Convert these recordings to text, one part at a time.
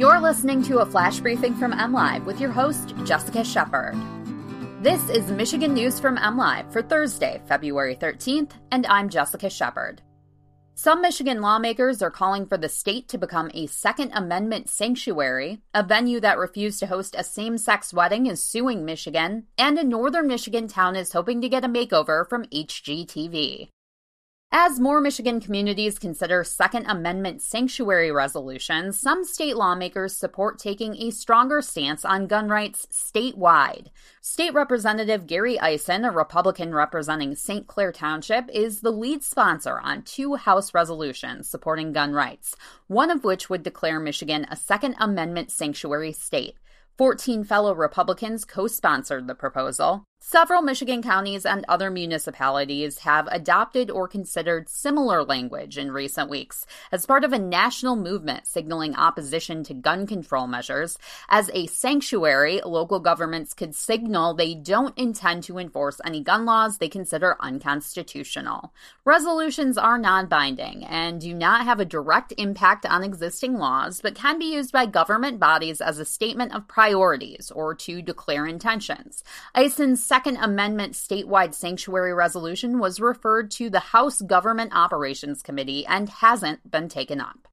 You're listening to a flash briefing from MLive with your host, Jessica Shepard. This is Michigan News from MLive for Thursday, February 13th, and I'm Jessica Shepard. Some Michigan lawmakers are calling for the state to become a Second Amendment sanctuary. A venue that refused to host a same sex wedding is suing Michigan, and a northern Michigan town is hoping to get a makeover from HGTV. As more Michigan communities consider Second Amendment sanctuary resolutions, some state lawmakers support taking a stronger stance on gun rights statewide. State Representative Gary Eisen, a Republican representing St. Clair Township, is the lead sponsor on two House resolutions supporting gun rights, one of which would declare Michigan a Second Amendment sanctuary state. 14 fellow Republicans co sponsored the proposal. Several Michigan counties and other municipalities have adopted or considered similar language in recent weeks as part of a national movement signaling opposition to gun control measures. As a sanctuary, local governments could signal they don't intend to enforce any gun laws they consider unconstitutional. Resolutions are non binding and do not have a direct impact on existing laws, but can be used by government bodies as a statement of priorities or to declare intentions. Eisen's Second Amendment statewide sanctuary resolution was referred to the House Government Operations Committee and hasn't been taken up.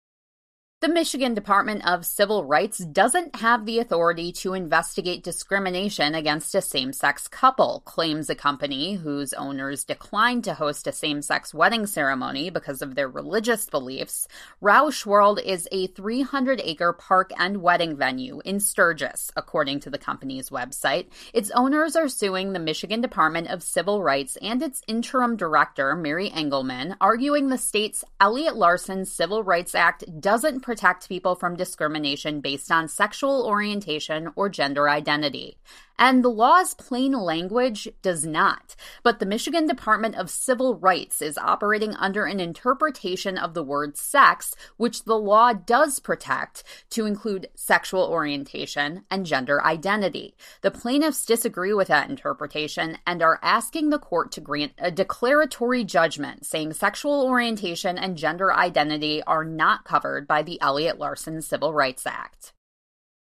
The Michigan Department of Civil Rights doesn't have the authority to investigate discrimination against a same sex couple, claims a company whose owners declined to host a same sex wedding ceremony because of their religious beliefs. Rouch World is a 300 acre park and wedding venue in Sturgis, according to the company's website. Its owners are suing the Michigan Department of Civil Rights and its interim director, Mary Engelman, arguing the state's Elliott Larsen Civil Rights Act doesn't protect people from discrimination based on sexual orientation or gender identity. And the law's plain language does not. But the Michigan Department of Civil Rights is operating under an interpretation of the word sex, which the law does protect, to include sexual orientation and gender identity. The plaintiffs disagree with that interpretation and are asking the court to grant a declaratory judgment saying sexual orientation and gender identity are not covered by the Elliott Larsen Civil Rights Act.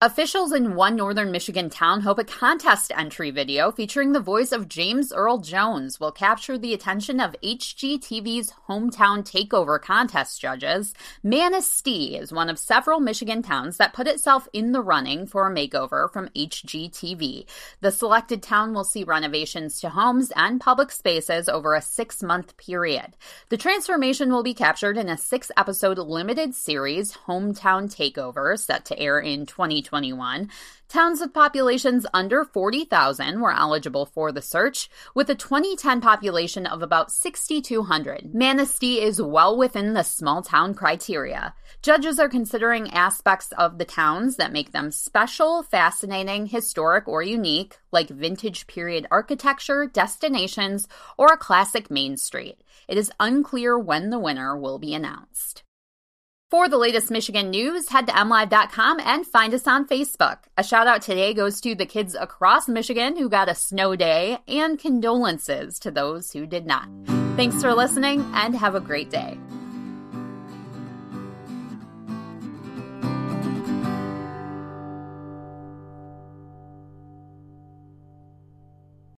Officials in one northern Michigan town hope a contest entry video featuring the voice of James Earl Jones will capture the attention of HGTV's hometown takeover contest judges. Manistee is one of several Michigan towns that put itself in the running for a makeover from HGTV. The selected town will see renovations to homes and public spaces over a six month period. The transformation will be captured in a six episode limited series, Hometown Takeover, set to air in 2020. 2021, towns with populations under 40,000 were eligible for the search, with a 2010 population of about 6,200. Manistee is well within the small town criteria. Judges are considering aspects of the towns that make them special, fascinating, historic, or unique, like vintage period architecture, destinations, or a classic main street. It is unclear when the winner will be announced. For the latest Michigan news, head to mlive.com and find us on Facebook. A shout out today goes to the kids across Michigan who got a snow day, and condolences to those who did not. Thanks for listening and have a great day.